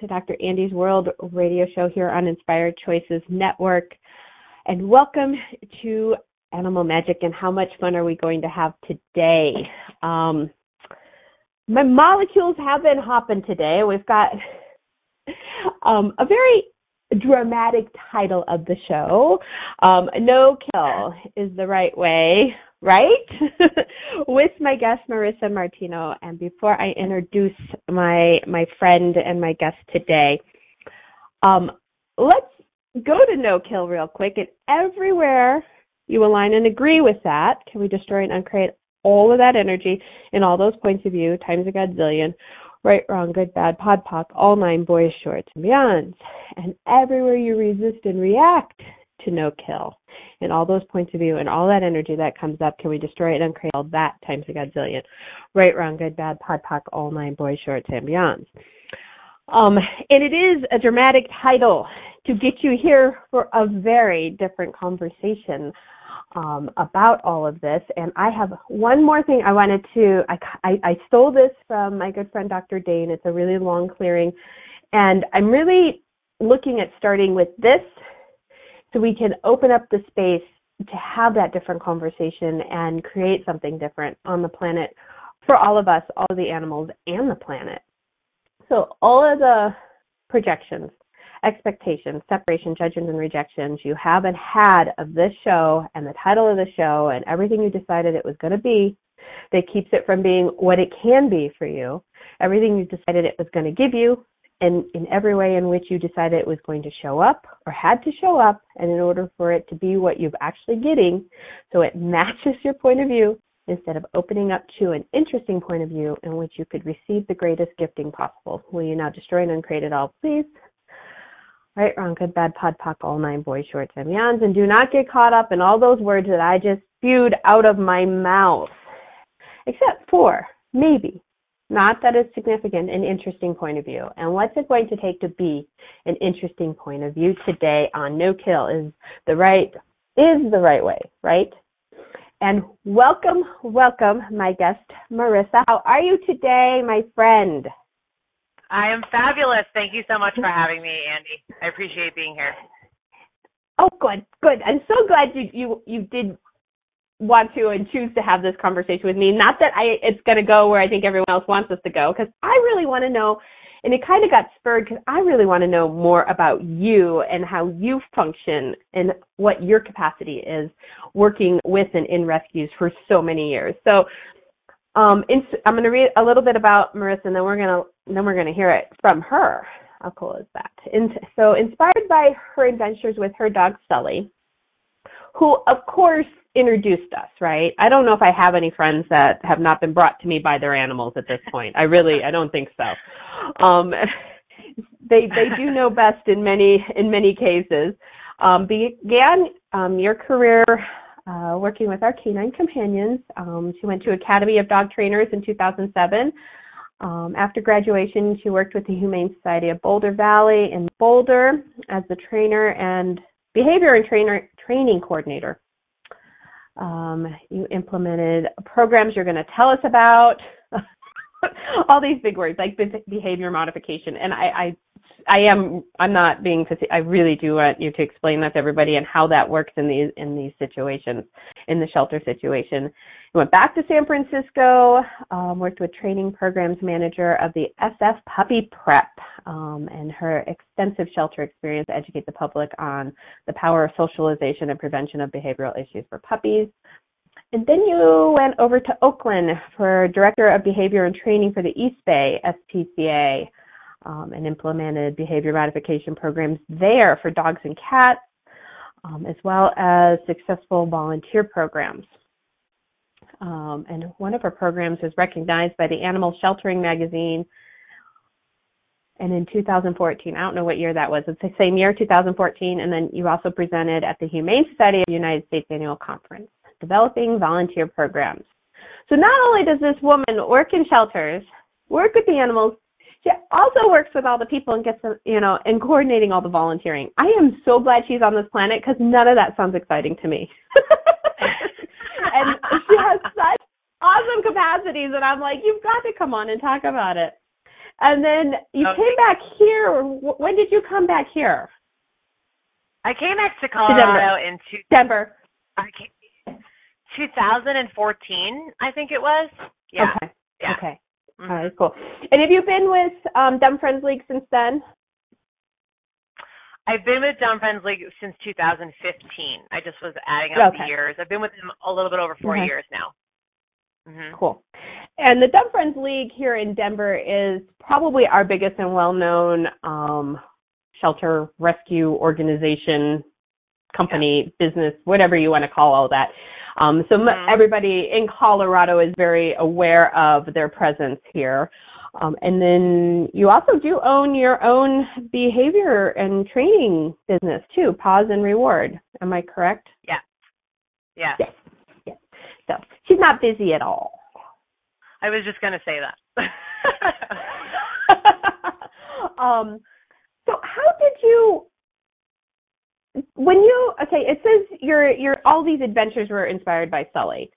to Dr. Andy's World radio show here on Inspired Choices Network. And welcome to Animal Magic and how much fun are we going to have today? Um, my molecules have been hopping today. We've got um, a very dramatic title of the show. Um, no kill is the right way right? With my guest Marissa Martino. And before I introduce my my friend and my guest today, um, let's go to no kill real quick. And everywhere you align and agree with that, can we destroy and uncreate all of that energy in all those points of view times a godzillion? Right, wrong, good, bad, pod, poc, all nine boys, shorts, and beyonds. And everywhere you resist and react to no kill and all those points of view and all that energy that comes up, can we destroy it and create all that times a godzillion? Right, wrong, good, bad, pod, poc, all nine boys, shorts, and beyonds. Um, and it is a dramatic title to get you here for a very different conversation um, about all of this. And I have one more thing I wanted to, I, I, I stole this from my good friend Dr. Dain. It's a really long clearing. And I'm really looking at starting with this so we can open up the space to have that different conversation and create something different on the planet for all of us, all the animals, and the planet. So, all of the projections, expectations, separation, judgments, and rejections you have and had of this show and the title of the show and everything you decided it was going to be that keeps it from being what it can be for you, everything you decided it was going to give you, and in every way in which you decided it was going to show up or had to show up, and in order for it to be what you're actually getting, so it matches your point of view, instead of opening up to an interesting point of view in which you could receive the greatest gifting possible. Will you now destroy and uncreate it all, please? Right, wrong, good, bad, pod, poc, all nine boys, shorts, and yawns, and do not get caught up in all those words that I just spewed out of my mouth. Except for, maybe, not that it's significant, an interesting point of view. And what's it going to take to be an interesting point of view today on no kill is the right is the right way, right? And welcome, welcome, my guest Marissa. How are you today, my friend? I am fabulous. Thank you so much for having me, Andy. I appreciate being here. Oh, good, good. I'm so glad you you you did want to and choose to have this conversation with me. Not that I it's going to go where I think everyone else wants us to go, because I really want to know. And it kind of got spurred because I really want to know more about you and how you function and what your capacity is working with and in rescues for so many years. So, um, I'm going to read a little bit about Marissa, and then we're going to then we're going to hear it from her. How cool is that? And so, inspired by her adventures with her dog Sully, who of course introduced us, right? I don't know if I have any friends that have not been brought to me by their animals at this point. I really, I don't think so. Um, they they do know best in many in many cases. Um, began um, your career uh, working with our canine companions. Um, she went to Academy of Dog Trainers in 2007. Um, after graduation, she worked with the Humane Society of Boulder Valley in Boulder as a trainer and behavior and trainer training coordinator. Um, you implemented programs you're going to tell us about. all these big words like behavior modification, and I, I I am I'm not being I really do want you to explain that to everybody and how that works in these in these situations in the shelter situation. You went back to San Francisco, um, worked with training programs manager of the SF Puppy Prep, um, and her extensive shelter experience educate the public on the power of socialization and prevention of behavioral issues for puppies. And then you went over to Oakland for Director of Behavior and Training for the East Bay SPCA um, and implemented behavior modification programs there for dogs and cats, um, as well as successful volunteer programs. Um, and one of her programs was recognized by the Animal Sheltering magazine and in 2014, I don't know what year that was. It's the same year, 2014, and then you also presented at the Humane Society of the United States Annual Conference, developing volunteer programs. So not only does this woman work in shelters, work with the animals, she also works with all the people and gets, you know, and coordinating all the volunteering. I am so glad she's on this planet because none of that sounds exciting to me. and she has such awesome capacities, and I'm like, you've got to come on and talk about it. And then you okay. came back here. When did you come back here? I came back to Colorado Denver. in two, Denver. I came, 2014, I think it was. Yeah. Okay. Yeah. Okay. Mm-hmm. All right, cool. And have you been with um, Dumb Friends League since then? I've been with Dumb Friends League since 2015. I just was adding up okay. the years. I've been with them a little bit over 4 okay. years now. Mm-hmm. Cool. And the Dumb Friends League here in Denver is probably our biggest and well-known um, shelter rescue organization, company, yeah. business, whatever you want to call all that. Um, so mm-hmm. everybody in Colorado is very aware of their presence here. Um, and then you also do own your own behavior and training business too, Paws and Reward. Am I correct? Yeah. Yeah. Yes. yes. So she's not busy at all. I was just going to say that. um, so how did you when you okay, it says your your all these adventures were inspired by Sully.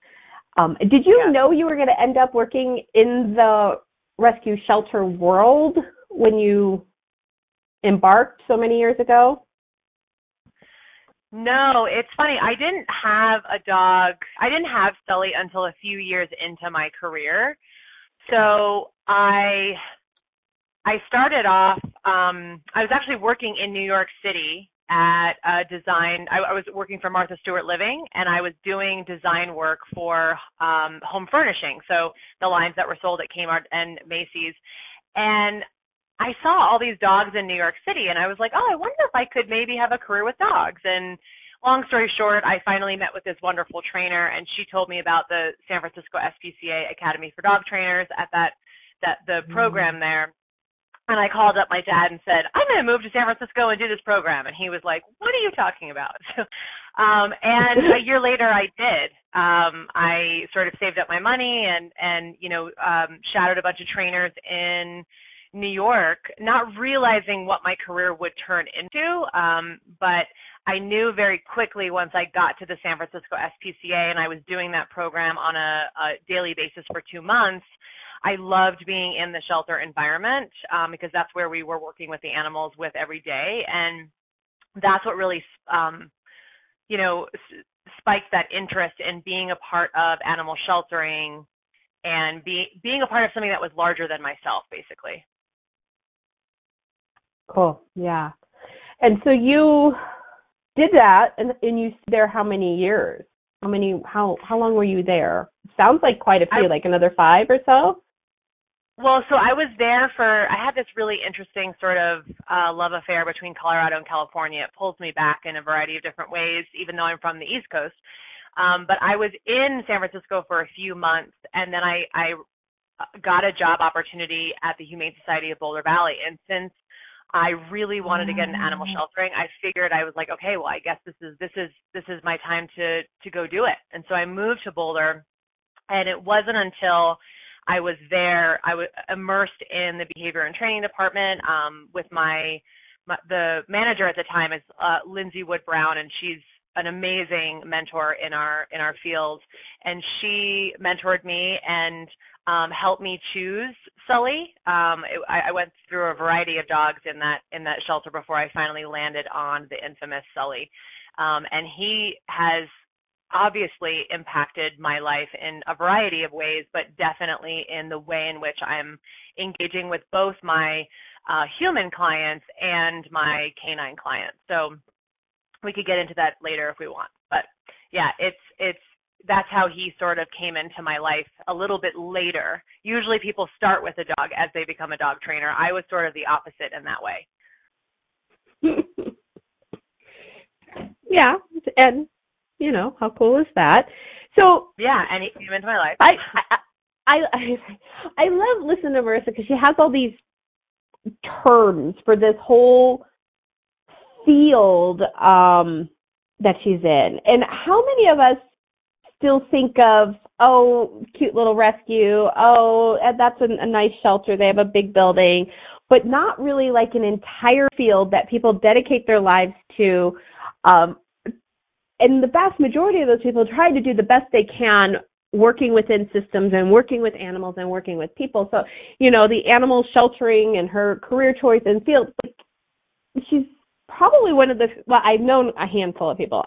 Um, did you yeah. know you were going to end up working in the rescue shelter world when you embarked so many years ago? No, it's funny. I didn't have a dog. I didn't have Sully until a few years into my career. So I I started off um I was actually working in New York City at a design I, I was working for Martha Stewart Living and I was doing design work for um home furnishing. So the lines that were sold at Kmart and Macy's. And I saw all these dogs in New York City and I was like, "Oh, I wonder if I could maybe have a career with dogs." And long story short, I finally met with this wonderful trainer and she told me about the San Francisco SPCA Academy for Dog Trainers at that that the mm-hmm. program there. And I called up my dad and said, I'm going to move to San Francisco and do this program. And he was like, What are you talking about? um, and a year later, I did. Um, I sort of saved up my money and, and, you know, um, shadowed a bunch of trainers in New York, not realizing what my career would turn into. Um, but I knew very quickly once I got to the San Francisco SPCA and I was doing that program on a, a daily basis for two months. I loved being in the shelter environment um, because that's where we were working with the animals with every day, and that's what really, um, you know, spiked that interest in being a part of animal sheltering and be, being a part of something that was larger than myself, basically. Cool. Yeah. And so you did that, and and you there how many years? How many? How how long were you there? Sounds like quite a few, I, like another five or so. Well, so I was there for. I had this really interesting sort of uh, love affair between Colorado and California. It pulls me back in a variety of different ways, even though I'm from the East Coast. Um, but I was in San Francisco for a few months, and then I, I got a job opportunity at the Humane Society of Boulder Valley. And since I really wanted to get into animal mm. sheltering. I figured I was like, okay, well, I guess this is this is this is my time to to go do it. And so I moved to Boulder, and it wasn't until I was there, I was immersed in the behavior and training department um, with my, my the manager at the time is uh, Lindsay Wood Brown, and she's an amazing mentor in our in our field, and she mentored me and um, helped me choose Sully. Um, it, I, I went through a variety of dogs in that in that shelter before I finally landed on the infamous Sully, um, and he has obviously impacted my life in a variety of ways, but definitely in the way in which I'm engaging with both my uh, human clients and my canine clients. So we could get into that later if we want. But yeah, it's it's that's how he sort of came into my life a little bit later. Usually people start with a dog as they become a dog trainer. I was sort of the opposite in that way. yeah, and you know, how cool is that? So Yeah, and he came into my life. I I I, I love listening to Marissa because she has all these terms for this whole field um, that she's in. And how many of us still think of, oh, cute little rescue, oh, that's a, a nice shelter, they have a big building, but not really like an entire field that people dedicate their lives to. Um, and the vast majority of those people try to do the best they can working within systems and working with animals and working with people. So, you know, the animal sheltering and her career choice and field, like, she's probably one of the, well, I've known a handful of people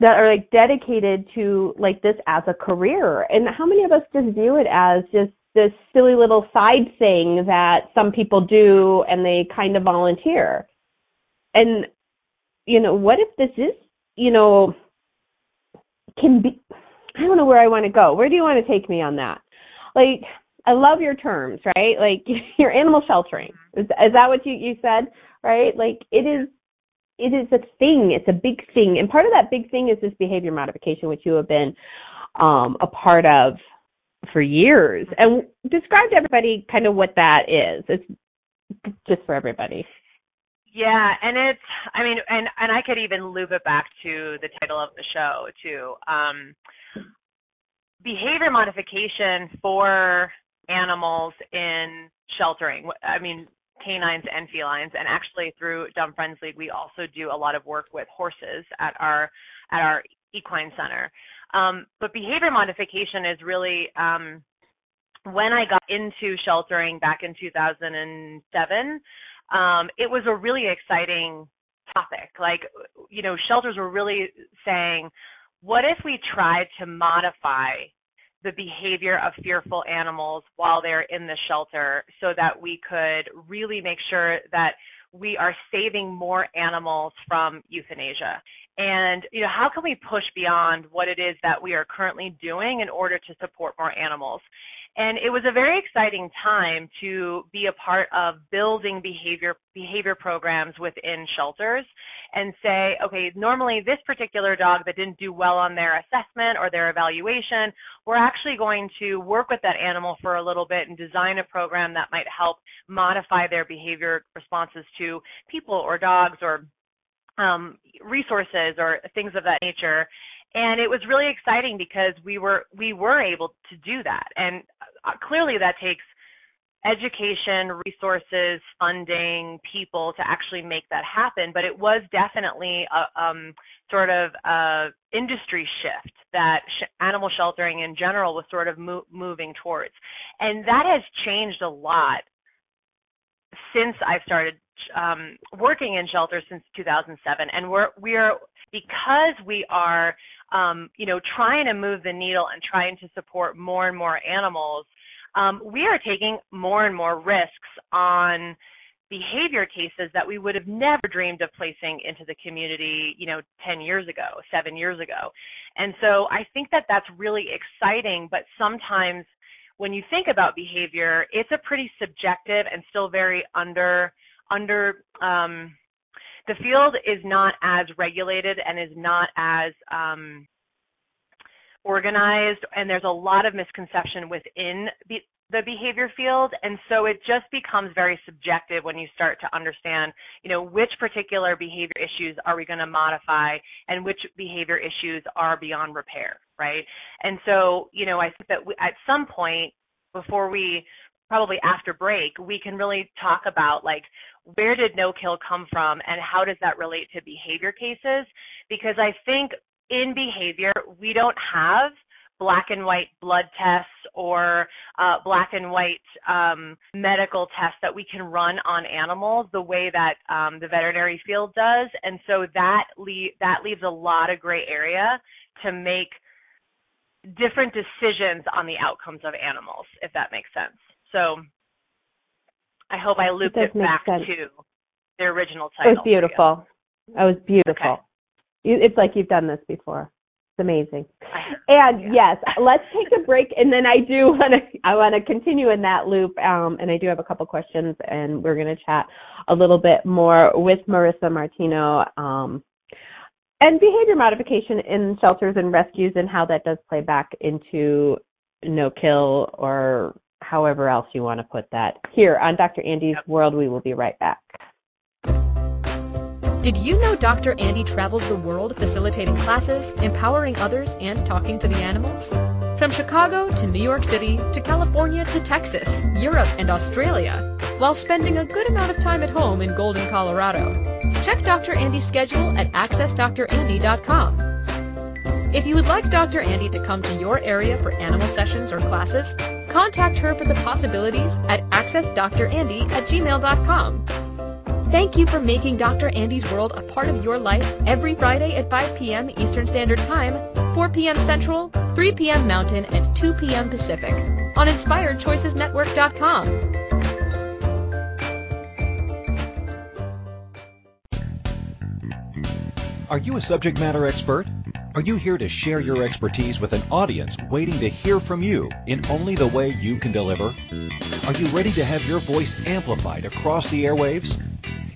that are like dedicated to like this as a career. And how many of us just view it as just this silly little side thing that some people do and they kind of volunteer? And, you know, what if this is, you know, can be, I don't know where I want to go. Where do you want to take me on that? Like, I love your terms, right? Like your animal sheltering. Is, is that what you, you said? Right? Like it is, it is a thing. It's a big thing. And part of that big thing is this behavior modification, which you have been, um, a part of for years. And describe to everybody kind of what that is. It's just for everybody. Yeah, and it's I mean and and I could even loop it back to the title of the show too. Um behavior modification for animals in sheltering. I mean, canines and felines. And actually, through Dumb Friends League, we also do a lot of work with horses at our at our equine center. Um, but behavior modification is really um, when I got into sheltering back in 2007. Um, it was a really exciting topic. Like, you know, shelters were really saying, what if we tried to modify the behavior of fearful animals while they're in the shelter so that we could really make sure that we are saving more animals from euthanasia. And, you know, how can we push beyond what it is that we are currently doing in order to support more animals? And it was a very exciting time to be a part of building behavior behavior programs within shelters and say, okay, normally this particular dog that didn't do well on their assessment or their evaluation, we're actually going to work with that animal for a little bit and design a program that might help modify their behavior responses to people or dogs or um, resources or things of that nature. And it was really exciting because we were we were able to do that. And clearly that takes education resources funding people to actually make that happen. But it was definitely a um, sort of a industry shift that sh- animal sheltering in general was sort of mo- moving towards. And that has changed a lot since i started um, working in shelters since 2007 and we're we are because we are um, you know, trying to move the needle and trying to support more and more animals, um, we are taking more and more risks on behavior cases that we would have never dreamed of placing into the community, you know, 10 years ago, 7 years ago. And so I think that that's really exciting, but sometimes when you think about behavior, it's a pretty subjective and still very under under um, the field is not as regulated and is not as um, organized, and there's a lot of misconception within the, the behavior field, and so it just becomes very subjective when you start to understand, you know, which particular behavior issues are we going to modify, and which behavior issues are beyond repair, right? And so, you know, I think that we, at some point before we probably after break, we can really talk about like where did no kill come from and how does that relate to behavior cases? Because I think in behavior, we don't have black and white blood tests or uh, black and white um, medical tests that we can run on animals the way that um, the veterinary field does, and so that le- that leaves a lot of gray area to make different decisions on the outcomes of animals, if that makes sense. So I hope I looped it, it back sense. to the original title. It was beautiful. It was beautiful. Okay. It's like you've done this before. It's amazing. And yeah. yes, let's take a break, and then I do want to I want to continue in that loop. Um, and I do have a couple questions, and we're going to chat a little bit more with Marissa Martino. Um, and behavior modification in shelters and rescues, and how that does play back into no kill or however else you want to put that. Here on Dr. Andy's. World, we will be right back. Did you know Dr. Andy travels the world facilitating classes, empowering others, and talking to the animals? From Chicago to New York City to California to Texas, Europe, and Australia, while spending a good amount of time at home in Golden, Colorado. Check Dr. Andy's schedule at accessdrandy.com. If you would like Dr. Andy to come to your area for animal sessions or classes, contact her for the possibilities at accessdrandy at gmail.com. Thank you for making Dr. Andy's World a part of your life every Friday at 5 p.m. Eastern Standard Time, 4 p.m. Central, 3 p.m. Mountain, and 2 p.m. Pacific on InspiredChoicesNetwork.com. Are you a subject matter expert? Are you here to share your expertise with an audience waiting to hear from you in only the way you can deliver? Are you ready to have your voice amplified across the airwaves?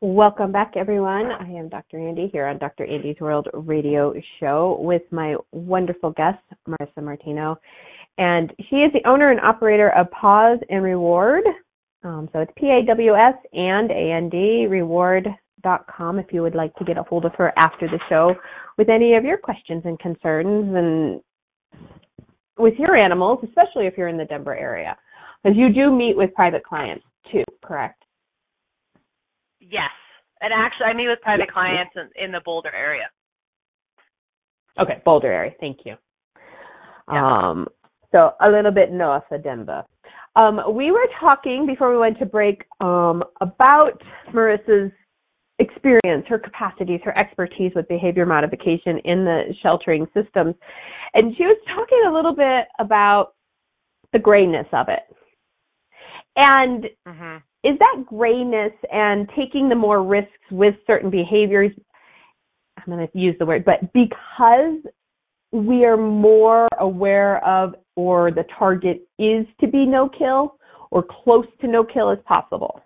Welcome back, everyone. I am Dr. Andy here on Dr. Andy's World Radio Show with my wonderful guest, Marissa Martino. And she is the owner and operator of Paws and Reward. Um, so it's P-A-W-S and A-N-D, reward.com if you would like to get a hold of her after the show with any of your questions and concerns and with your animals, especially if you're in the Denver area. Because you do meet with private clients too, correct? Yes. And actually, I meet with private clients in, in the Boulder area. Okay, Boulder area. Thank you. Yeah. Um, so a little bit north of Denver. Um, we were talking before we went to break um, about Marissa's experience, her capacities, her expertise with behavior modification in the sheltering systems. And she was talking a little bit about the grayness of it. And mm-hmm. Is that grayness and taking the more risks with certain behaviors, I'm going to use the word, but because we are more aware of or the target is to be no kill or close to no kill as possible.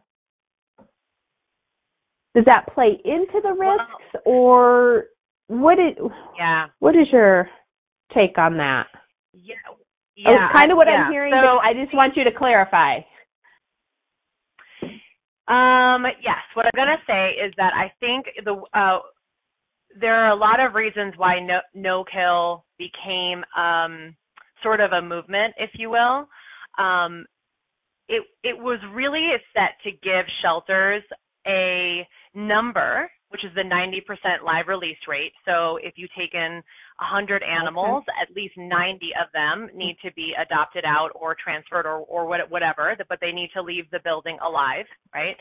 Does that play into the risks or what is yeah. what is your take on that? Yeah. Yeah. kind of what yeah. I'm hearing, so, I just want you to clarify. Um, yes, what I'm going to say is that I think the uh, there are a lot of reasons why no, no kill became um, sort of a movement, if you will. Um, it it was really set to give shelters a number, which is the 90% live release rate. So if you take in 100 animals, okay. at least 90 of them need to be adopted out or transferred or, or whatever, but they need to leave the building alive, right?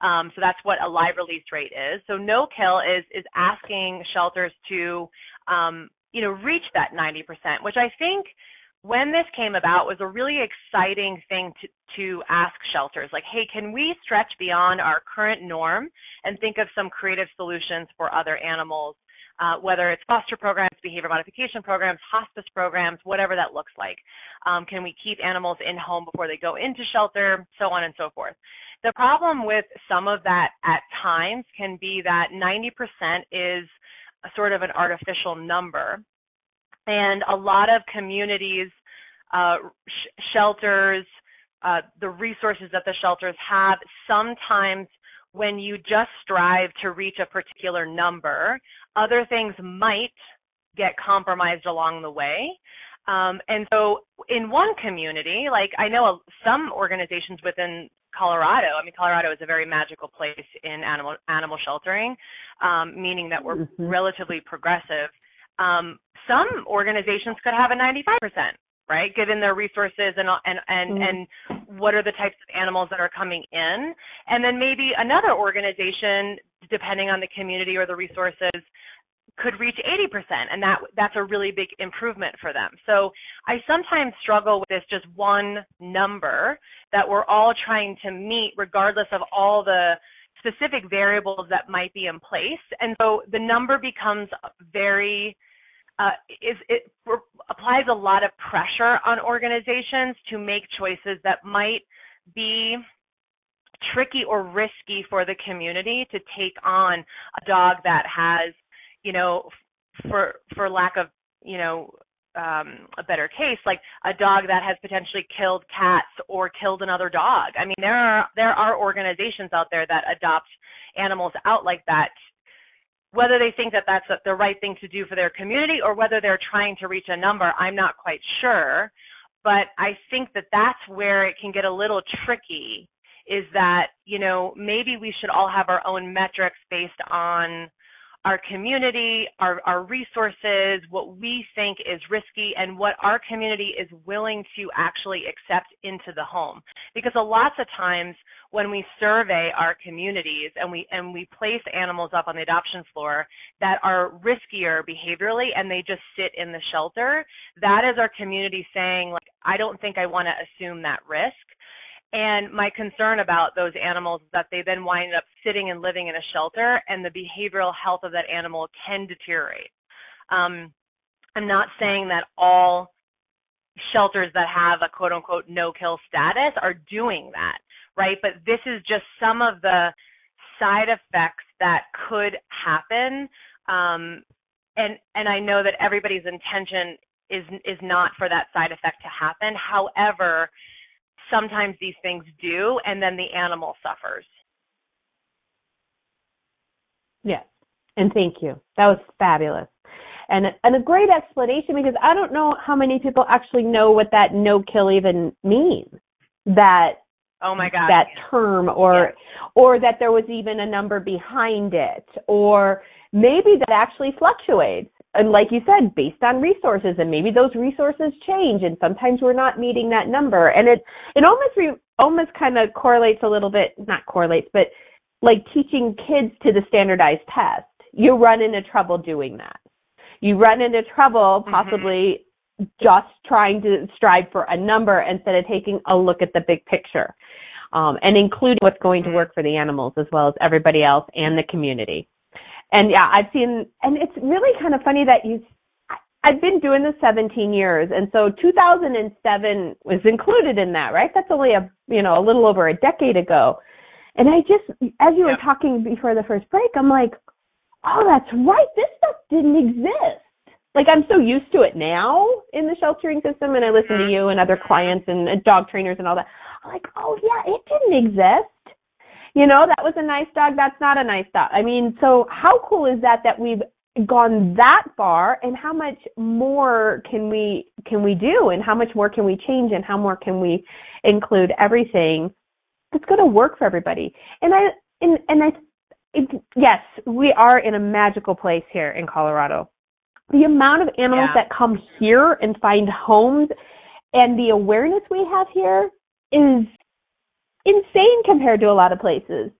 Um, so that's what a live release rate is. So no kill is is asking shelters to, um, you know, reach that 90%, which I think when this came about was a really exciting thing to, to ask shelters like hey can we stretch beyond our current norm and think of some creative solutions for other animals uh, whether it's foster programs, behavior modification programs, hospice programs, whatever that looks like. Um, can we keep animals in home before they go into shelter, so on and so forth. The problem with some of that at times can be that 90% is sort of an artificial number. And a lot of communities, uh, sh- shelters, uh, the resources that the shelters have sometimes when you just strive to reach a particular number, other things might get compromised along the way. Um, and so in one community, like I know some organizations within Colorado, I mean Colorado is a very magical place in animal animal sheltering, um, meaning that we're mm-hmm. relatively progressive. Um, some organizations could have a 95%, right? Given their resources and and and mm-hmm. and what are the types of animals that are coming in, and then maybe another organization, depending on the community or the resources, could reach 80% and that that's a really big improvement for them. So I sometimes struggle with this just one number that we're all trying to meet regardless of all the specific variables that might be in place. And so the number becomes very uh, is it applies a lot of pressure on organizations to make choices that might be tricky or risky for the community to take on a dog that has you know, for for lack of you know um, a better case, like a dog that has potentially killed cats or killed another dog. I mean, there are there are organizations out there that adopt animals out like that. Whether they think that that's the right thing to do for their community or whether they're trying to reach a number, I'm not quite sure. But I think that that's where it can get a little tricky. Is that you know maybe we should all have our own metrics based on our community, our, our resources, what we think is risky, and what our community is willing to actually accept into the home. Because a lots of times when we survey our communities and we and we place animals up on the adoption floor that are riskier behaviorally and they just sit in the shelter, that is our community saying like I don't think I want to assume that risk. And my concern about those animals is that they then wind up sitting and living in a shelter, and the behavioral health of that animal can deteriorate. Um, I'm not saying that all shelters that have a quote unquote no kill status are doing that, right? But this is just some of the side effects that could happen. Um, and and I know that everybody's intention is is not for that side effect to happen. However, sometimes these things do, and then the animal suffers. Yes, and thank you. That was fabulous. And, and a great explanation because I don't know how many people actually know what that no kill even means. That oh my god that term or or that there was even a number behind it or maybe that actually fluctuates and like you said, based on resources, and maybe those resources change, and sometimes we're not meeting that number, and it it almost re, almost kind of correlates a little bit, not correlates, but like teaching kids to the standardized test. You run into trouble doing that. You run into trouble mm-hmm. possibly mm-hmm. just trying to strive for a number instead of taking a look at the big picture, um, and including what's going to mm-hmm. work for the animals as well as everybody else and the community and yeah, I've seen, and it's really kind of funny that you, I've been doing this 17 years, and so 2007 was included in that, right? That's only a, you know, a little over a decade ago. And I just, as you were talking before the first break, I'm like, oh, that's right. This stuff didn't exist. Like I'm so used to it now in the sheltering system, and I listen to mm-hmm. you and other clients and dog trainers and all that. I'm like, oh yeah, it didn't exist you know, that was a nice dog, that's not a nice dog. I mean, so how cool is that that we've gone that far and how much more can we can we do and how much more can we change and how more can we include everything that's going to work for everybody. And I and and I it, yes, we are in a magical place here in Colorado. The amount of animals yeah. that come here and find homes and the awareness we have here is insane compared to a lot of places.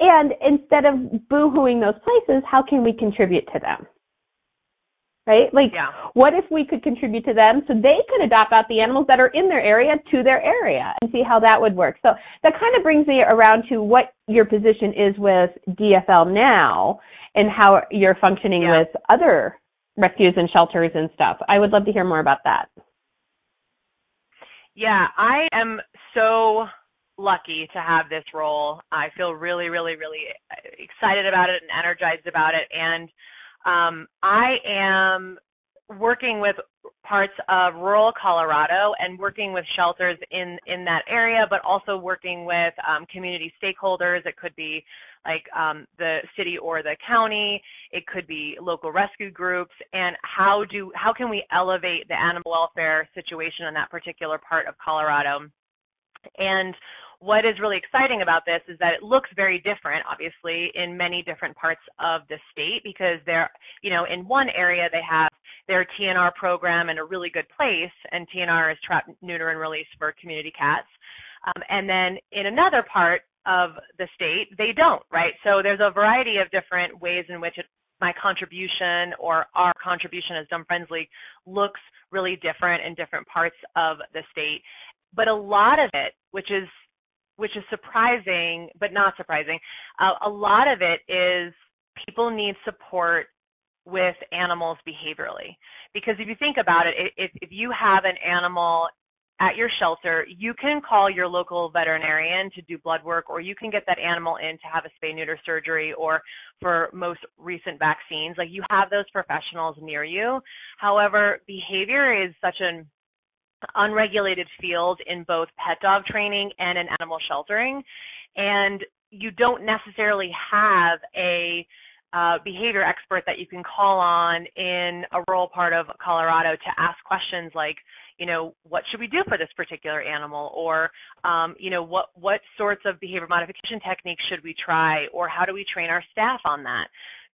And instead of boohooing those places, how can we contribute to them? Right? Like, yeah. what if we could contribute to them so they could adopt out the animals that are in their area to their area and see how that would work? So that kind of brings me around to what your position is with DFL now and how you're functioning yeah. with other rescues and shelters and stuff. I would love to hear more about that. Yeah, I am so lucky to have this role. I feel really, really, really excited about it and energized about it. And um, I am working with parts of rural Colorado and working with shelters in in that area, but also working with um, community stakeholders. It could be like um, the city or the county. It could be local rescue groups. And how do how can we elevate the animal welfare situation in that particular part of Colorado? And what is really exciting about this is that it looks very different, obviously, in many different parts of the state because they're, you know, in one area they have their TNR program in a really good place, and TNR is trap, neuter, and release for community cats. Um, and then in another part of the state, they don't, right? So there's a variety of different ways in which it, my contribution or our contribution as Dumb Friends League looks really different in different parts of the state. But a lot of it, which is which is surprising but not surprising, uh, a lot of it is people need support with animals behaviorally. Because if you think about it, if, if you have an animal at your shelter, you can call your local veterinarian to do blood work, or you can get that animal in to have a spay neuter surgery, or for most recent vaccines. Like you have those professionals near you. However, behavior is such an unregulated field in both pet dog training and in animal sheltering, and you don't necessarily have a uh, behavior expert that you can call on in a rural part of Colorado to ask questions like, you know, what should we do for this particular animal, or, um, you know, what what sorts of behavior modification techniques should we try, or how do we train our staff on that?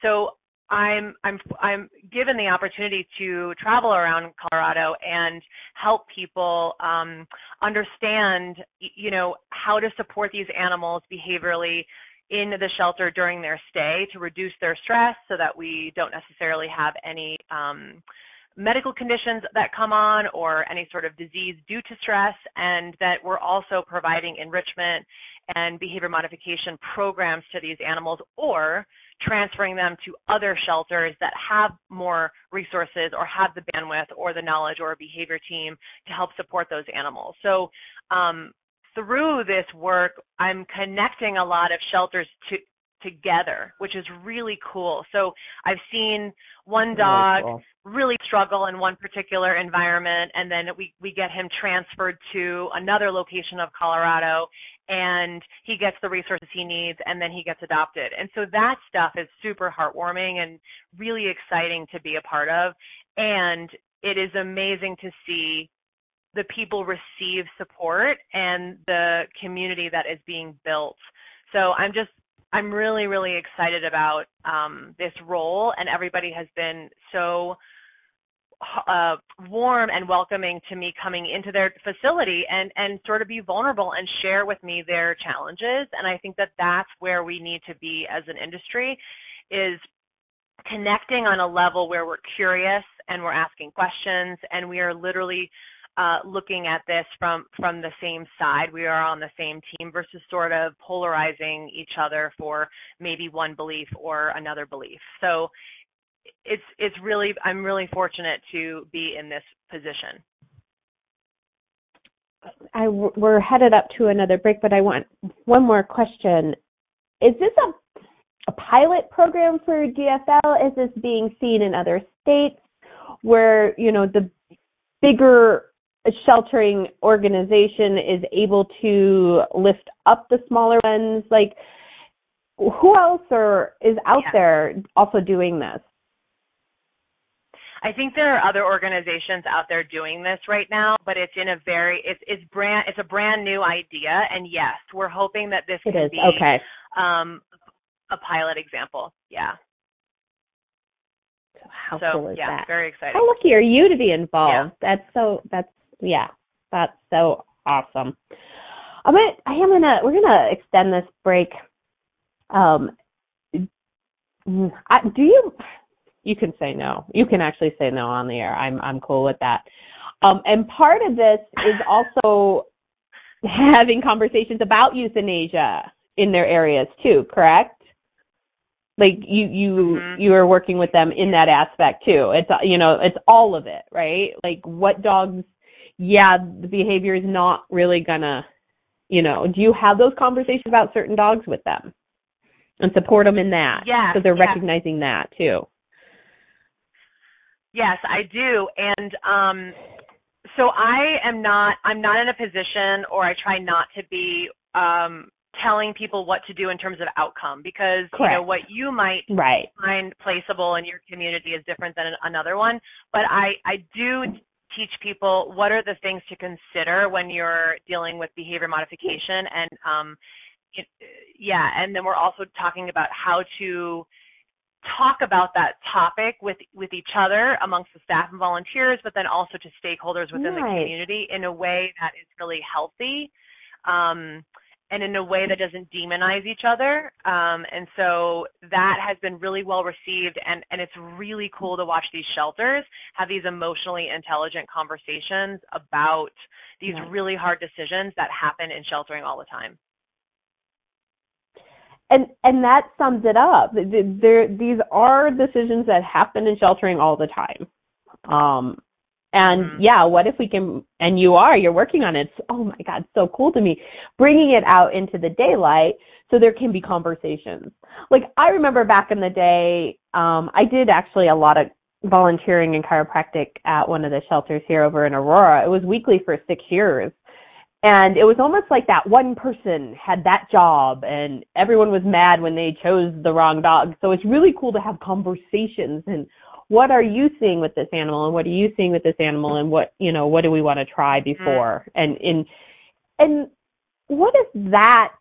So I'm I'm I'm given the opportunity to travel around Colorado and help people um, understand, you know, how to support these animals behaviorally in the shelter during their stay to reduce their stress so that we don't necessarily have any um, medical conditions that come on or any sort of disease due to stress, and that we're also providing enrichment and behavior modification programs to these animals or transferring them to other shelters that have more resources or have the bandwidth or the knowledge or a behavior team to help support those animals. So um, through this work, I'm connecting a lot of shelters to together, which is really cool. So I've seen one dog really, really struggle in one particular environment and then we we get him transferred to another location of Colorado and he gets the resources he needs and then he gets adopted. And so that stuff is super heartwarming and really exciting to be a part of and it is amazing to see the people receive support and the community that is being built. So I'm just I'm really really excited about um, this role, and everybody has been so uh, warm and welcoming to me coming into their facility and and sort of be vulnerable and share with me their challenges. And I think that that's where we need to be as an industry is connecting on a level where we're curious and we're asking questions and we are literally uh, looking at this from from the same side. We are on the same team versus sort of polarizing each other for maybe one belief or another belief. So it's it's really I'm really fortunate to be in this position. I we're headed up to another break, but I want one more question. Is this a a pilot program for DFL? Is this being seen in other states where you know the bigger sheltering organization is able to lift up the smaller ones? Like, who else are, is out yeah. there also doing this? I think there are other organizations out there doing this right now, but it's in a very it's it's brand it's a brand new idea, and yes, we're hoping that this it can is. be okay. um, a pilot example. Yeah. How so, cool is yeah, that? Very exciting. How lucky are you to be involved? Yeah. That's so. That's yeah, that's so awesome. I'm gonna, I am gonna, we're gonna extend this break. Um, I, do you? You can say no. You can actually say no on the air. I'm, I'm cool with that. Um, and part of this is also having conversations about euthanasia in their areas too. Correct? Like you, you, mm-hmm. you are working with them in that aspect too. It's, you know, it's all of it, right? Like what dogs yeah, the behavior is not really gonna, you know, do you have those conversations about certain dogs with them and support them in that? Yeah. So they're yeah. recognizing that too. Yes, I do. And um so I am not I'm not in a position or I try not to be um telling people what to do in terms of outcome because Correct. you know what you might Right. find placeable in your community is different than another one but i i do teach people what are the things to consider when you're dealing with behavior modification and um it, yeah and then we're also talking about how to talk about that topic with with each other amongst the staff and volunteers but then also to stakeholders within the community in a way that is really healthy um and in a way that doesn't demonize each other. Um, and so that has been really well received, and, and it's really cool to watch these shelters have these emotionally intelligent conversations about these really hard decisions that happen in sheltering all the time. And and that sums it up. There, these are decisions that happen in sheltering all the time. Um, and Mhm. yeah, what if we can? And you are, you're working on it. It's, oh my God, so cool to me, bringing it out into the daylight so there can be conversations. Like I remember back in the day, um, I did actually a lot of volunteering in chiropractic at one of the shelters here over in Aurora. It was weekly for six years. And it was almost like that one person had that job and everyone was mad when they chose the wrong dog. So it's really cool to have conversations and what are you seeing with this animal and what are you seeing with this animal and what, you know, what do we want to try mm. before? And in and what if that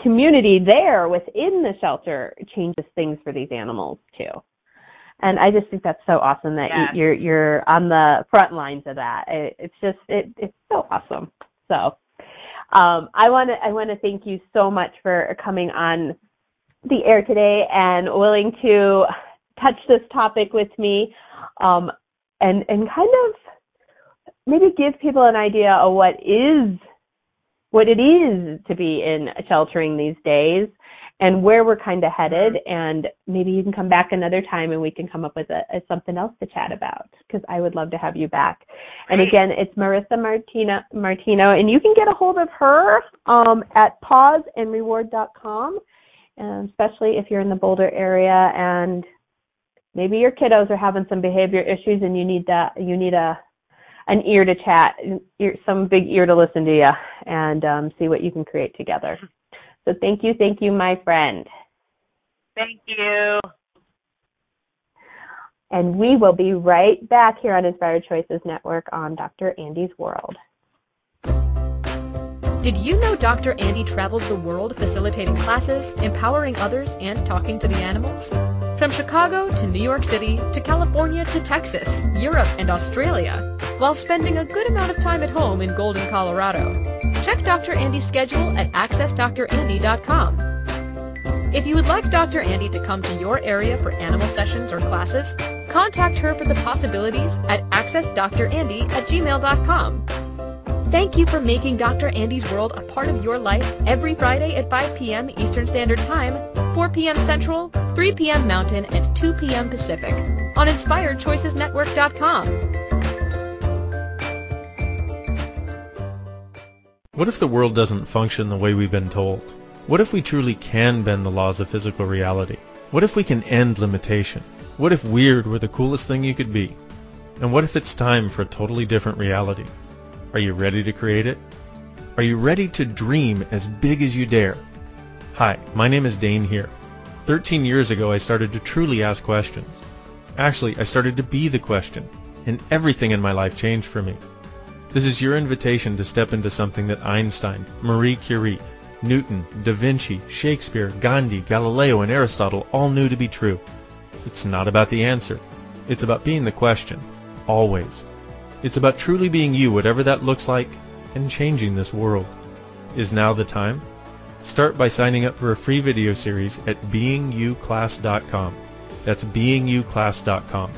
community there within the shelter changes things for these animals too? And I just think that's so awesome that Yes. you, you're you're on the front lines of that. It, it's just it it's so awesome. So um, I want to I want to thank you so much for coming on the air today and willing to touch this topic with me, um, and and kind of maybe give people an idea of what is what it is to be in sheltering these days and where we're kind of headed and maybe you can come back another time and we can come up with a, a something else to chat about because I would love to have you back. And again, it's Marissa Martina Martino and you can get a hold of her um, at pawsandreward.com, and especially if you're in the Boulder area and maybe your kiddos are having some behavior issues and you need that you need a an ear to chat, some big ear to listen to you, and um, see what you can create together. So thank you, thank you, my friend. Thank you. And we will be right back here on Inspired Choices Network on Dr. Andy's World. Did you know Dr. Andy travels the world facilitating classes, empowering others, and talking to the animals? From Chicago to New York City to California to Texas, Europe, and Australia, while spending a good amount of time at home in Golden, Colorado. Check Dr. Andy's schedule at accessdrandy.com. If you would like Dr. Andy to come to your area for animal sessions or classes, contact her for the possibilities at accessdrandy at gmail.com. Thank you for making Dr. Andy's World a part of your life every Friday at 5 p.m. Eastern Standard Time, 4 p.m. Central, 3 p.m. Mountain, and 2 p.m. Pacific on InspiredChoicesNetwork.com. What if the world doesn't function the way we've been told? What if we truly can bend the laws of physical reality? What if we can end limitation? What if weird were the coolest thing you could be? And what if it's time for a totally different reality? Are you ready to create it? Are you ready to dream as big as you dare? Hi, my name is Dain Heer. 13 years ago I started to truly ask questions. Actually, I started to be the question, and everything in my life changed for me. This is your invitation to step into something that Einstein, Marie Curie, Newton, Da Vinci, Shakespeare, Gandhi, Galileo, and Aristotle all knew to be true. It's not about the answer. It's about being the question. Always. It's about truly being you, whatever that looks like, and changing this world. Is now the time? Start by signing up for a free video series at beingyouclass.com. That's beingyouclass.com.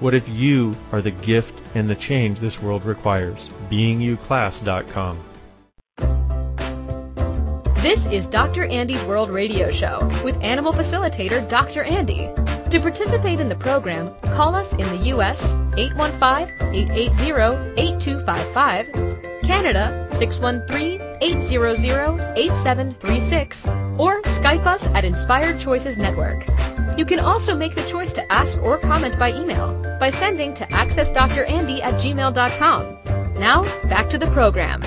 What if you are the gift and the change this world requires? BeingYouClass.com. This is Dr. Andy's World Radio Show with animal facilitator Dr. Andy. To participate in the program, call us in the U.S. 815-880-8255, Canada 613-800-8736, or Skype us at Inspired Choices Network. You can also make the choice to ask or comment by email. By sending to accessdrandy at gmail.com. Now, back to the program.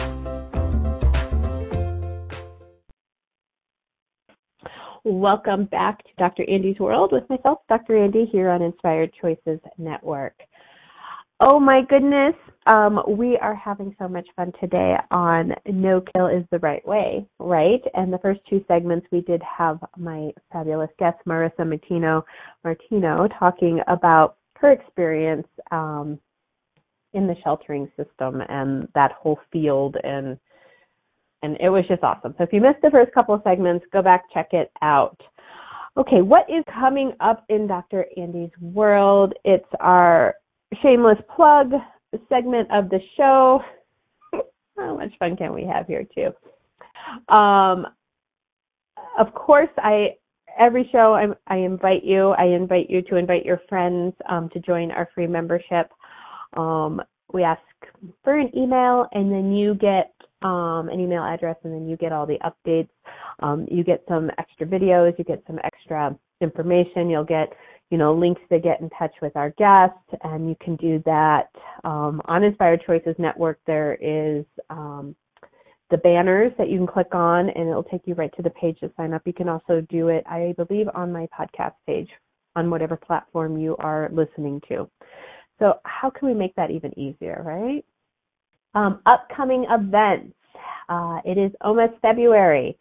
Welcome back to Dr. Andy's World with myself, Dr. Andy, here on Inspired Choices Network. Oh my goodness, um, we are having so much fun today on No Kill is the Right Way, right? And the first two segments we did have my fabulous guest, Marissa Martino, Martino talking about her experience um, in the sheltering system and that whole field and and it was just awesome. So if you missed the first couple of segments, go back check it out. Okay, what is coming up in Dr. Andy's world? It's our shameless plug segment of the show. How much fun can we have here too? Um, of course, I every show I, I invite you. I invite you to invite your friends um, to join our free membership. Um, we ask for an email, and then you get um, an email address, and then you get all the updates. Um, you get some extra videos. You get some extra information. You'll get you know, links to get in touch with our guests, and you can do that um, on Inspired Choices Network. There is um, the banners that you can click on, and it'll take you right to the page to sign up. You can also do it, I believe, on my podcast page on whatever platform you are listening to. So, how can we make that even easier, right? Um, upcoming events. Uh, it is almost February,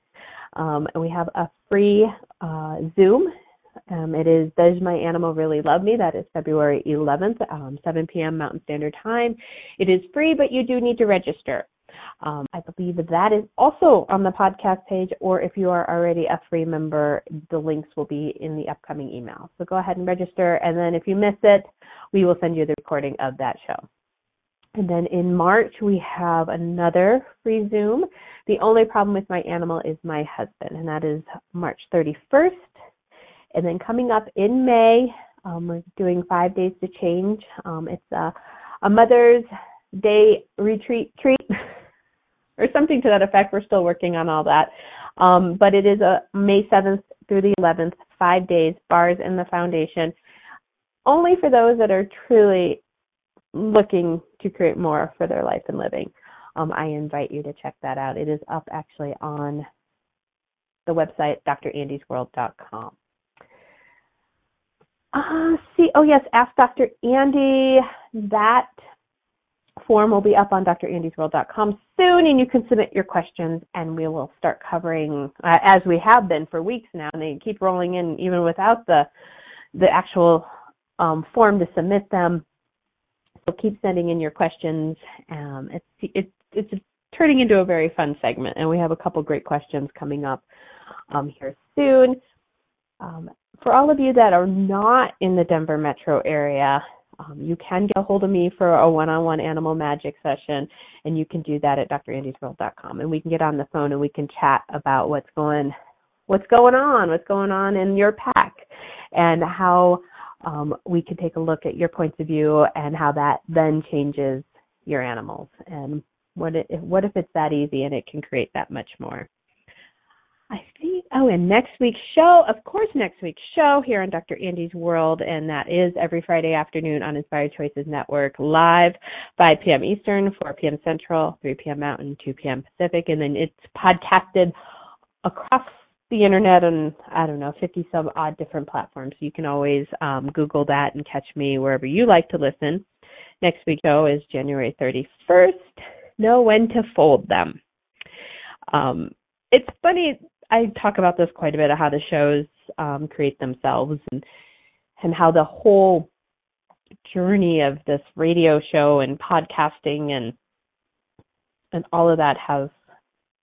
um, and we have a free uh, Zoom um, it is Does My Animal Really Love Me? That is February 11th, um, 7 p.m. Mountain Standard Time. It is free, but you do need to register. Um, I believe that is also on the podcast page, or if you are already a free member, the links will be in the upcoming email. So go ahead and register, and then if you miss it, we will send you the recording of that show. And then in March, we have another free Zoom. The only problem with my animal is my husband, and that is March 31st and then coming up in May, um, we're doing five days to change. Um, it's a, a Mother's Day retreat treat or something to that effect. We're still working on all that. Um, but it is a May 7th through the 11th, five days, bars in the foundation, only for those that are truly looking to create more for their life and living. Um, I invite you to check that out. It is up actually on the website drandysworld.com. Uh, see, oh yes, Ask Dr. Andy. That form will be up on drandysworld.com soon, and you can submit your questions, and we will start covering, uh, as we have been for weeks now, and they keep rolling in even without the the actual um, form to submit them. So keep sending in your questions. Um, it's it's it's turning into a very fun segment, and we have a couple great questions coming up um, here soon. Um, for all of you that are not in the Denver metro area, um, you can get a hold of me for a one-on-one animal magic session, and you can do that at drandysworld.com. And we can get on the phone and we can chat about what's going, what's going on, what's going on in your pack, and how um, we can take a look at your points of view and how that then changes your animals. And what it, what if it's that easy and it can create that much more? I think, oh, and next week's show, of course, next week's show here on Dr. Andy's World, and that is every Friday afternoon on Inspired Choices Network, live, 5 p.m. Eastern, 4 p.m. Central, 3 p.m. Mountain, 2 p.m. Pacific, and then it's podcasted across the internet on, I don't know, 50 some odd different platforms. You can always um, Google that and catch me wherever you like to listen. Next week's show is January 31st. Know when to fold them. Um, it's funny I talk about this quite a bit of how the shows um, create themselves and and how the whole journey of this radio show and podcasting and and all of that has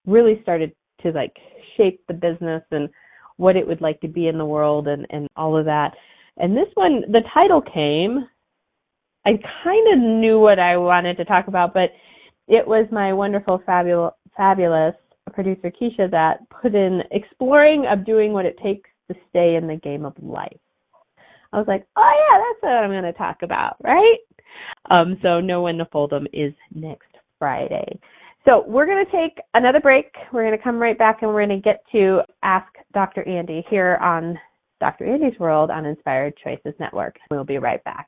really started to like shape the business and what it would like to be in the world and and all of that. And this one, the title came. I kind of knew what I wanted to talk about, but it was my wonderful, fabulous, fabulous producer Keisha that put in exploring of doing what it takes to stay in the game of life. I was like, oh yeah, that's what I'm going to talk about, right? Um, so know when to fold them is next Friday. So we're going to take another break. We're going to come right back and we're going to get to Ask Dr. Andy here on Dr. Andy's World on Inspired Choices Network. We'll be right back.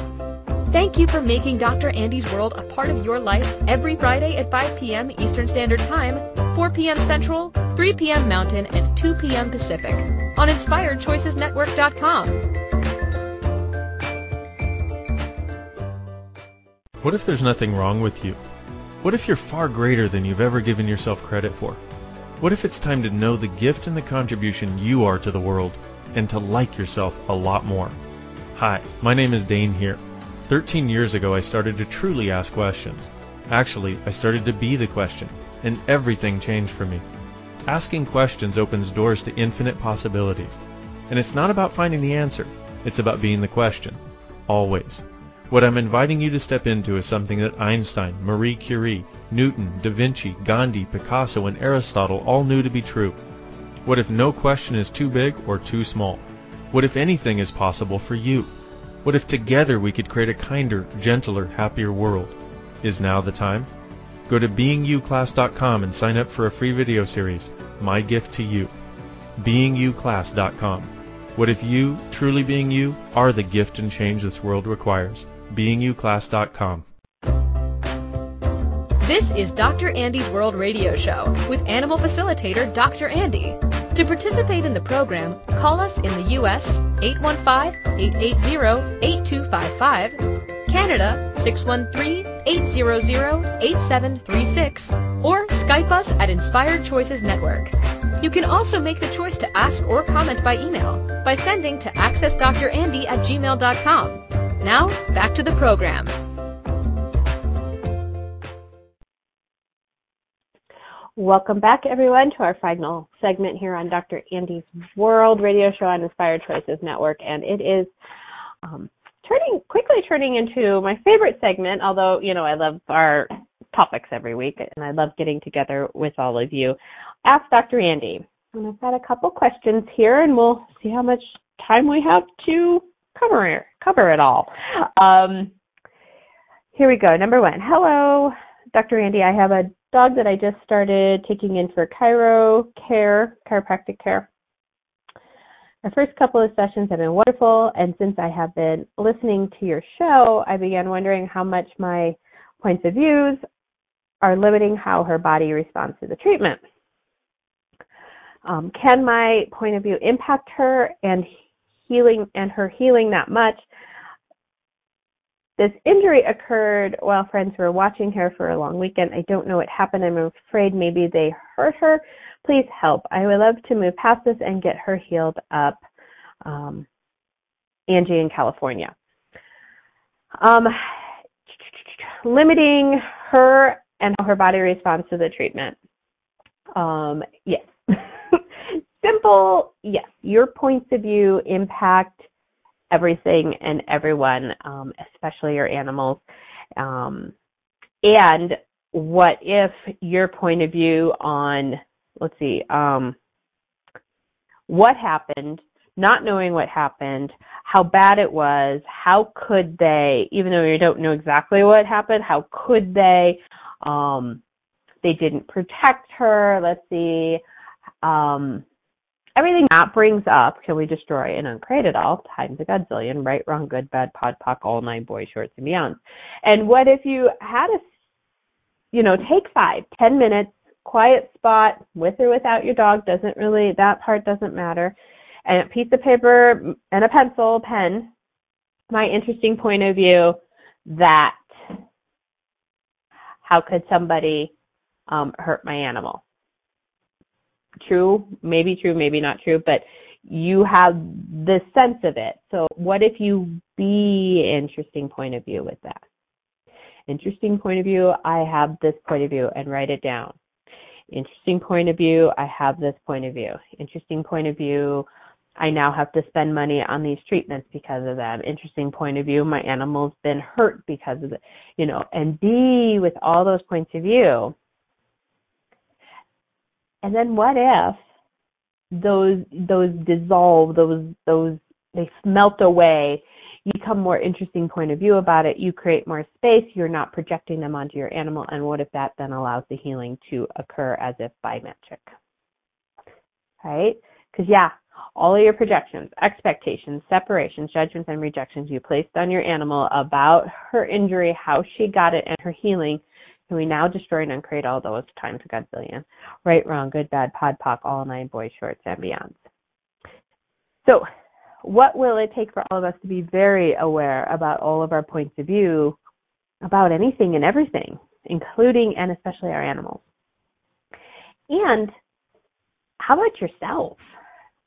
Thank you for making Dr. Andy's World a part of your life every Friday at 5 p.m. Eastern Standard Time, 4 p.m. Central, 3 p.m. Mountain, and 2 p.m. Pacific on InspiredChoicesNetwork.com. What if there's nothing wrong with you? What if you're far greater than you've ever given yourself credit for? What if it's time to know the gift and the contribution you are to the world and to like yourself a lot more? Hi, my name is Dain Heer. 13 years ago, I started to truly ask questions. Actually, I started to be the question, and everything changed for me. Asking questions opens doors to infinite possibilities. And it's not about finding the answer, it's about being the question. Always. What I'm inviting you to step into is something that Einstein, Marie Curie, Newton, Da Vinci, Gandhi, Picasso, and Aristotle all knew to be true. What if no question is too big or too small? What if anything is possible for you? What if together we could create a kinder, gentler, happier world? Is now the time? Go to beingyouclass.com and sign up for a free video series, My Gift to You. Beingyouclass.com. What if you, truly being you, are the gift and change this world requires? Beingyouclass.com. This is Dr. Andy's World Radio Show with animal facilitator Dr. Andy. To participate in the program, call us in the U.S. 815-880-8255, Canada 613-800-8736, or Skype us at Inspired Choices Network. You can also make the choice to ask or comment by email by sending to accessdrandy at gmail.com. Now, back to the program. Welcome back, everyone, to our final segment here on Dr. Andy's World Radio Show on Inspired Choices Network, and it is um, turning quickly turning into my favorite segment. Although you know I love our topics every week, and I love getting together with all of you. Ask Dr. Andy, and I've got a couple questions here, and we'll see how much time we have to cover cover it all. Um, here we go. Number one. Hello, Dr. Andy. I have a dog that I just started taking in for chiro care, chiropractic care. The first couple of sessions have been wonderful, and since I have been listening to your show, I began wondering how much my points of views are limiting how her body responds to the treatment. Um, can my point of view impact her and healing and her healing that much this injury occurred while friends were watching her for a long weekend. I don't know what happened. I'm afraid maybe they hurt her. Please help. I would love to move past this and get her healed up. Um, Angie in California. Um, limiting her and how her body responds to the treatment. Um, yes. Simple, yes. Your points of view impact everything and everyone, um, especially your animals. Um, and what if your point of view on, let's see, um, what happened, not knowing what happened, how bad it was, how could they, even though you don't know exactly what happened, how could they, um, they didn't protect her, let's see, um, everything that brings up, can we destroy and uncreate it all? Times a godzillion, right, wrong, good, bad, pod, poc, all nine boys, shorts, and beyond. And what if you had a, you know, take five, ten minutes, quiet spot, with or without your dog, doesn't really, that part doesn't matter, and a piece of paper and a pencil, pen, my interesting point of view that how could somebody um, hurt my animal? True, maybe true, maybe not true, but you have the sense of it. So what if you be interesting point of view with that? Interesting point of view, I have this point of view and write it down. Interesting point of view, I have this point of view. Interesting point of view, I now have to spend money on these treatments because of that. Interesting point of view. My animal's been hurt because of it, you know, and be with all those points of view. And then what if those those dissolve, those those they melt away you become more interesting point of view about it you create more space you're not projecting them onto your animal and what if that then allows the healing to occur as if by magic right? Because yeah all of your projections expectations separations judgments and rejections you placed on your animal about her injury how she got it and her healing can we now destroy and uncreate all those times a godzillion right wrong good bad pod poc all nine boys shorts and beyonds so what will it take for all of us to be very aware about all of our points of view about anything and everything, including and especially our animals? And how about yourself?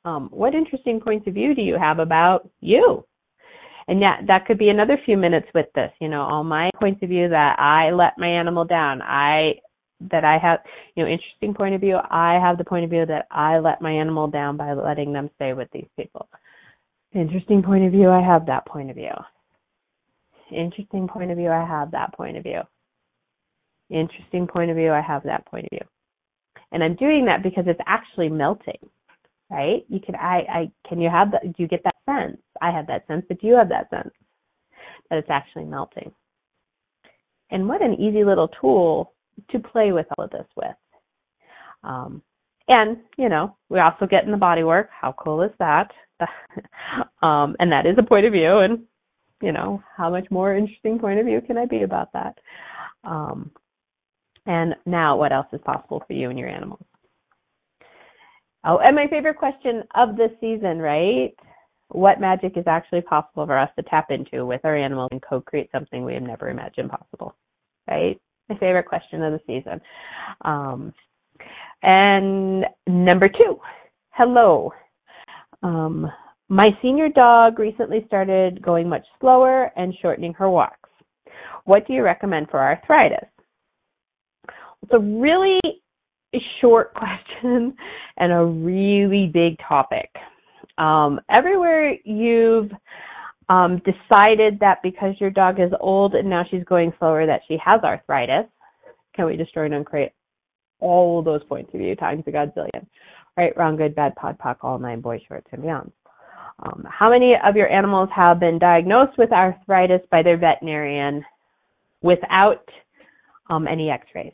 Um, what interesting points of view do you have about you? And yeah, that could be another few minutes with this. You know, all my points of view that I let my animal down. I that I have, you know, interesting point of view. I have the point of view that I let my animal down by letting them stay with these people. Interesting point of view. I have that point of view. Interesting point of view. I have that point of view. Interesting point of view. I have that point of view. And I'm doing that because it's actually melting, right? You can, I, I, can you have that? Do you get that sense? I have that sense, but do you have that sense that it's actually melting? And what an easy little tool to play with all of this with. Um, and, you know, we also get in the body work. How cool is that? um, and that is a point of view. And, you know, how much more interesting point of view can I be about that? Um, and now, what else is possible for you and your animals? Oh, and my favorite question of the season, right? What magic is actually possible for us to tap into with our animals and co create something we have never imagined possible, right? My favorite question of the season. Um, and number two, hello. Um, my senior dog recently started going much slower and shortening her walks. What do you recommend for arthritis? It's a really short question and a really big topic. Um, everywhere you've um, decided that because your dog is old and now she's going slower that she has arthritis, can we destroy and uncreate all those points of view times a godzillion. Right, wrong, good, bad, pod, poc, all nine, boys, shorts, and beyond. Um, how many of your animals have been diagnosed with arthritis by their veterinarian without um, any x-rays?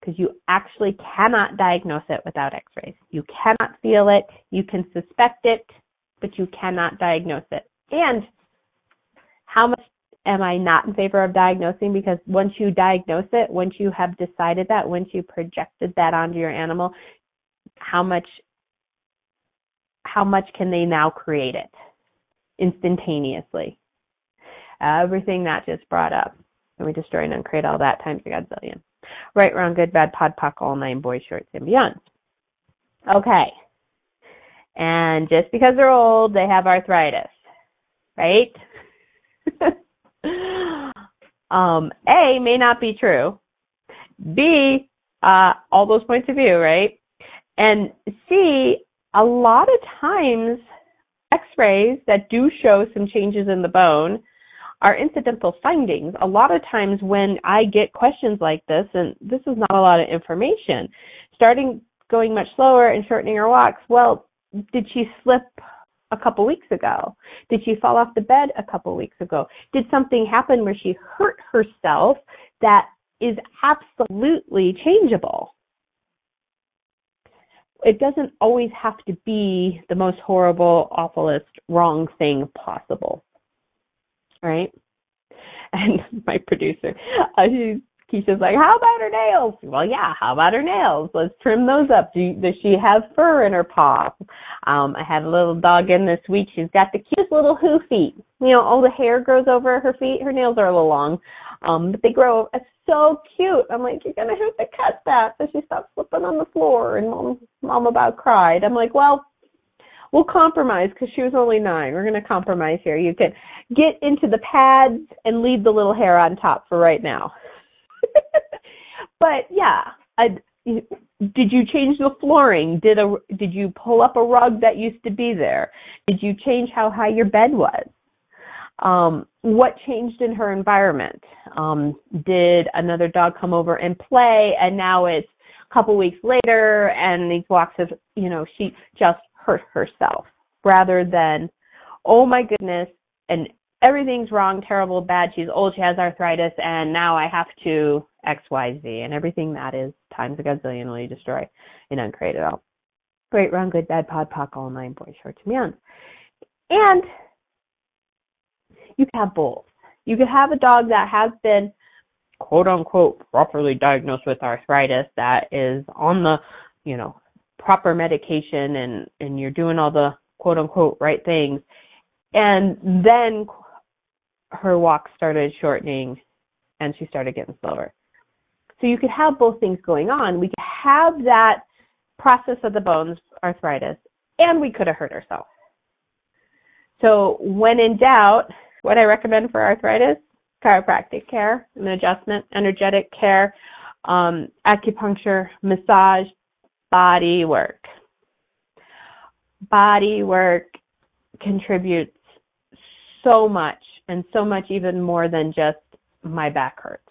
Because you actually cannot diagnose it without x-rays. You cannot feel it. You can suspect it, but you cannot diagnose it. And how much am I not in favor of diagnosing because once you diagnose it, once you have decided that, once you projected that onto your animal, how much how much can they now create it instantaneously? Everything that just brought up. And we destroy and uncreate all that times a godzillion. Right, wrong, good, bad, pod, poc, all nine, boys, shorts, and beyond. Okay. And just because they're old, they have arthritis. Right? um, A may not be true. B, uh, all those points of view, right? And C, a lot of times x-rays that do show some changes in the bone are incidental findings. A lot of times when I get questions like this, and this is not a lot of information, starting going much slower and shortening her walks, well, did she slip a couple weeks ago? Did she fall off the bed a couple weeks ago? Did something happen where she hurt herself that is absolutely changeable? It doesn't always have to be the most horrible, awfulest, wrong thing possible. Right? And my producer, uh, she's Keisha's like, how about her nails? Well, yeah, how about her nails? Let's trim those up. Do, does she have fur in her paw? Um, I had a little dog in this week. She's got the cutest little hoof feet. You know, all the hair grows over her feet. Her nails are a little long, um, but they grow. So cute. I'm like, you're gonna have to cut that. So she stopped slipping on the floor, and mom, mom about cried. I'm like, well, we'll compromise because she was only nine. We're gonna compromise here. You can get into the pads and leave the little hair on top for right now. but yeah, I, did you change the flooring? Did a did you pull up a rug that used to be there? Did you change how high your bed was? Um, what changed in her environment? Um, did another dog come over and play, and now it's a couple weeks later, and these walks have you know she just hurt herself rather than oh my goodness and everything's wrong, terrible, bad. She's old, she has arthritis, and now I have to X, Y, Z, and everything that is times a gazillion will you destroy and uncreate it all. Great, wrong, good, bad, pod, poc, all nine, boys, and beyond. And you can have both. You could have a dog that has been quote unquote properly diagnosed with arthritis that is on the, you know, proper medication and, and you're doing all the quote unquote right things. And then her walk started shortening and she started getting slower. So you could have both things going on. We could have that process of the bones, arthritis, and we could have hurt ourselves. So when in doubt, what I recommend for arthritis, chiropractic care, an adjustment, energetic care, um, acupuncture, massage, body work. Body work contributes so much and so much even more than just my back hurts.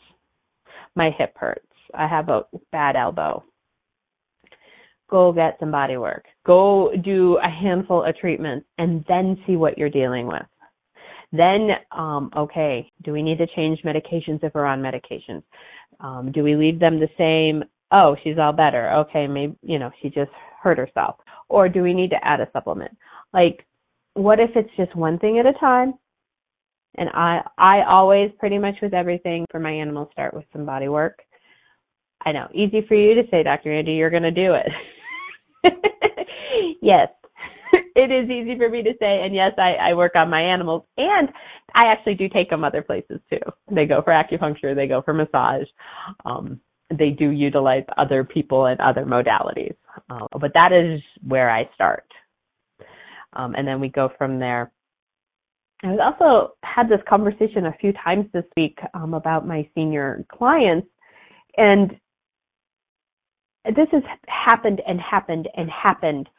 My hip hurts. I have a bad elbow. Go get some body work. Go do a handful of treatments and then see what you're dealing with. Then, um, okay, do we need to change medications if we're on medications? Um, do we leave them the same? Oh, she's all better. Okay, maybe, you know, she just hurt herself. Or do we need to add a supplement? Like, what if it's just one thing at a time and I I always pretty much with everything for my animals start with some body work. I know, easy for you to say, Dr. Andy, you're going to do it. yes, it is easy for me to say, and yes, I, I work on my animals, and I actually do take them other places too. They go for acupuncture, they go for massage. Um, they do utilize other people and other modalities, uh, but that is where I start, um, and then we go from there. I was also had this conversation a few times this week um, about my senior clients, and this has happened and happened and happened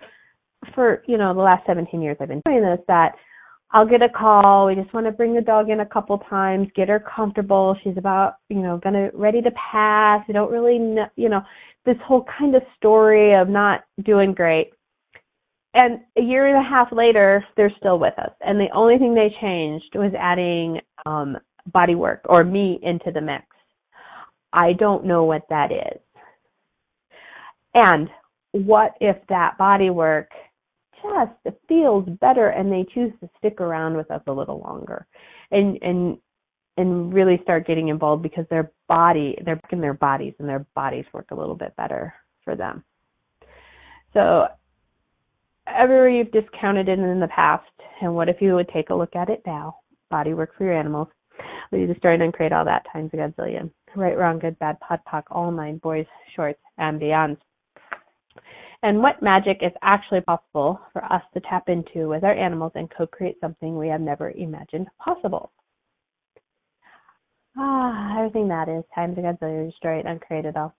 for you know the last 17 years I've been doing this. That I'll get a call. We just want to bring the dog in a couple times, get her comfortable. She's about you know gonna ready to pass. We don't really know, you know this whole kind of story of not doing great and a year and a half later, they're still with us. And the only thing they changed was adding um, body work or me into the mix. I don't know what that is. And what if that body work just feels better and they choose to stick around with us a little longer and and and really start getting involved because their body they're in their bodies and their bodies work a little bit better for them. So everywhere you've discounted it in the past, and what if you would take a look at it now? Body work for your animals. We destroy and create all that times a gazillion. Right, wrong, good, bad, pod, poc, all nine, boys, shorts, and beyond. And what magic is actually possible for us to tap into with our animals and co-create something we have never imagined possible. Ah, everything that is times a gazillion, destroy it create all.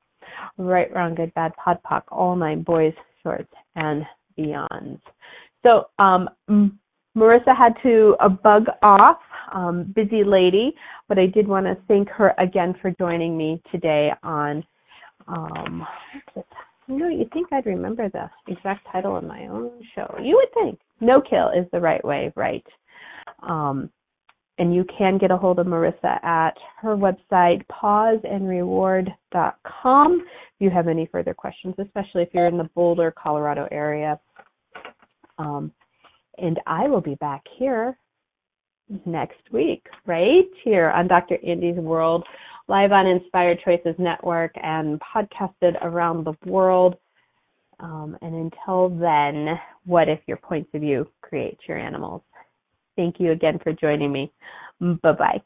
Right, wrong, good, bad, pod, poc, all nine, boys, shorts, and beyond. So um, Marissa had to uh, bug off, um, busy lady, but I did want to thank her again for joining me today on. Um, you know, you'd think I'd remember the exact title of my own show. You would think no kill is the right way, right? Um, and you can get a hold of Marissa at her website, pawsandreward.com. If you have any further questions, especially if you're in the Boulder, Colorado area. Um, and I will be back here next week, right here on Dr. Andy's World, live on Inspired Choices Network and podcasted around the world. Um, and until then, what if your points of view create your animals? Thank you again for joining me. Bye bye.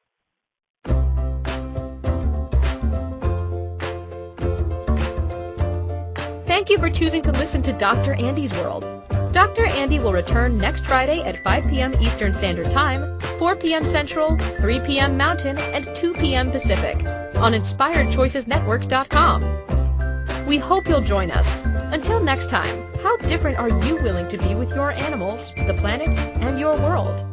Thank you for choosing to listen to Dr. Andy's World. Dr. Andy will return next Friday at 5 p.m. Eastern Standard Time, 4 p.m. Central, 3 p.m. Mountain, and 2 p.m. Pacific on InspiredChoicesNetwork.com. We hope you'll join us. Until next time, how different are you willing to be with your animals, the planet, and your world?